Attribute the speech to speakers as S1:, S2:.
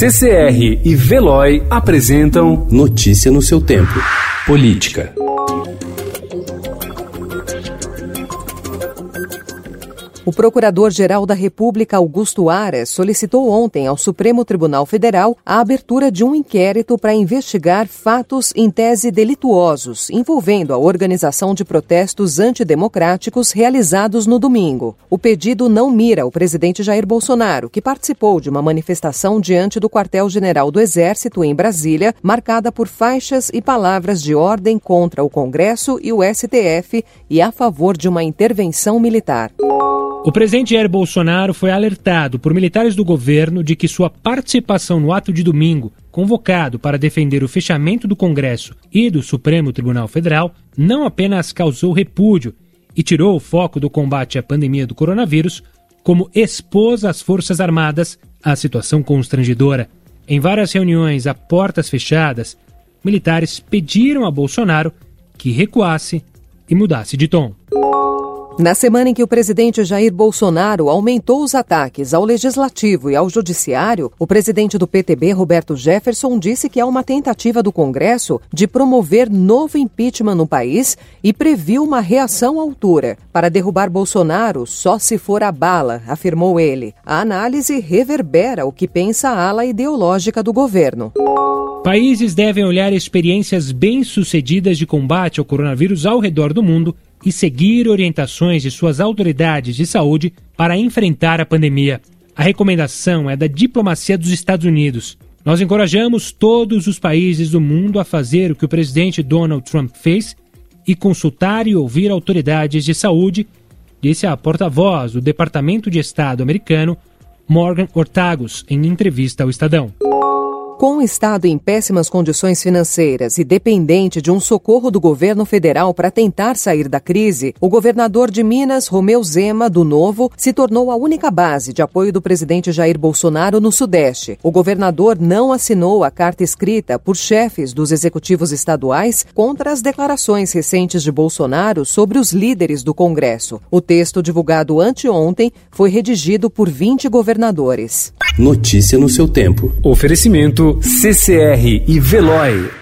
S1: CCR e Veloy apresentam Notícia no seu tempo. Política.
S2: O Procurador-Geral da República, Augusto Aras, solicitou ontem ao Supremo Tribunal Federal a abertura de um inquérito para investigar fatos em tese delituosos envolvendo a organização de protestos antidemocráticos realizados no domingo. O pedido não mira o presidente Jair Bolsonaro, que participou de uma manifestação diante do quartel-general do Exército em Brasília, marcada por faixas e palavras de ordem contra o Congresso e o STF e a favor de uma intervenção militar.
S3: O presidente Jair Bolsonaro foi alertado por militares do governo de que sua participação no ato de domingo, convocado para defender o fechamento do Congresso e do Supremo Tribunal Federal, não apenas causou repúdio e tirou o foco do combate à pandemia do coronavírus, como expôs as Forças Armadas à situação constrangedora. Em várias reuniões a portas fechadas, militares pediram a Bolsonaro que recuasse e mudasse de tom.
S2: Na semana em que o presidente Jair Bolsonaro aumentou os ataques ao legislativo e ao judiciário, o presidente do PTB, Roberto Jefferson, disse que há uma tentativa do Congresso de promover novo impeachment no país e previu uma reação à altura. Para derrubar Bolsonaro, só se for a bala, afirmou ele. A análise reverbera o que pensa a ala ideológica do governo.
S3: Países devem olhar experiências bem-sucedidas de combate ao coronavírus ao redor do mundo e seguir orientações de suas autoridades de saúde para enfrentar a pandemia. A recomendação é da diplomacia dos Estados Unidos. Nós encorajamos todos os países do mundo a fazer o que o presidente Donald Trump fez e consultar e ouvir autoridades de saúde, disse a porta-voz do Departamento de Estado americano, Morgan Ortagos, em entrevista ao Estadão.
S2: Com o Estado em péssimas condições financeiras e dependente de um socorro do governo federal para tentar sair da crise, o governador de Minas, Romeu Zema, do Novo, se tornou a única base de apoio do presidente Jair Bolsonaro no Sudeste. O governador não assinou a carta escrita por chefes dos executivos estaduais contra as declarações recentes de Bolsonaro sobre os líderes do Congresso. O texto divulgado anteontem foi redigido por 20 governadores.
S1: Notícia no seu tempo. Oferecimento CCR e Veloy.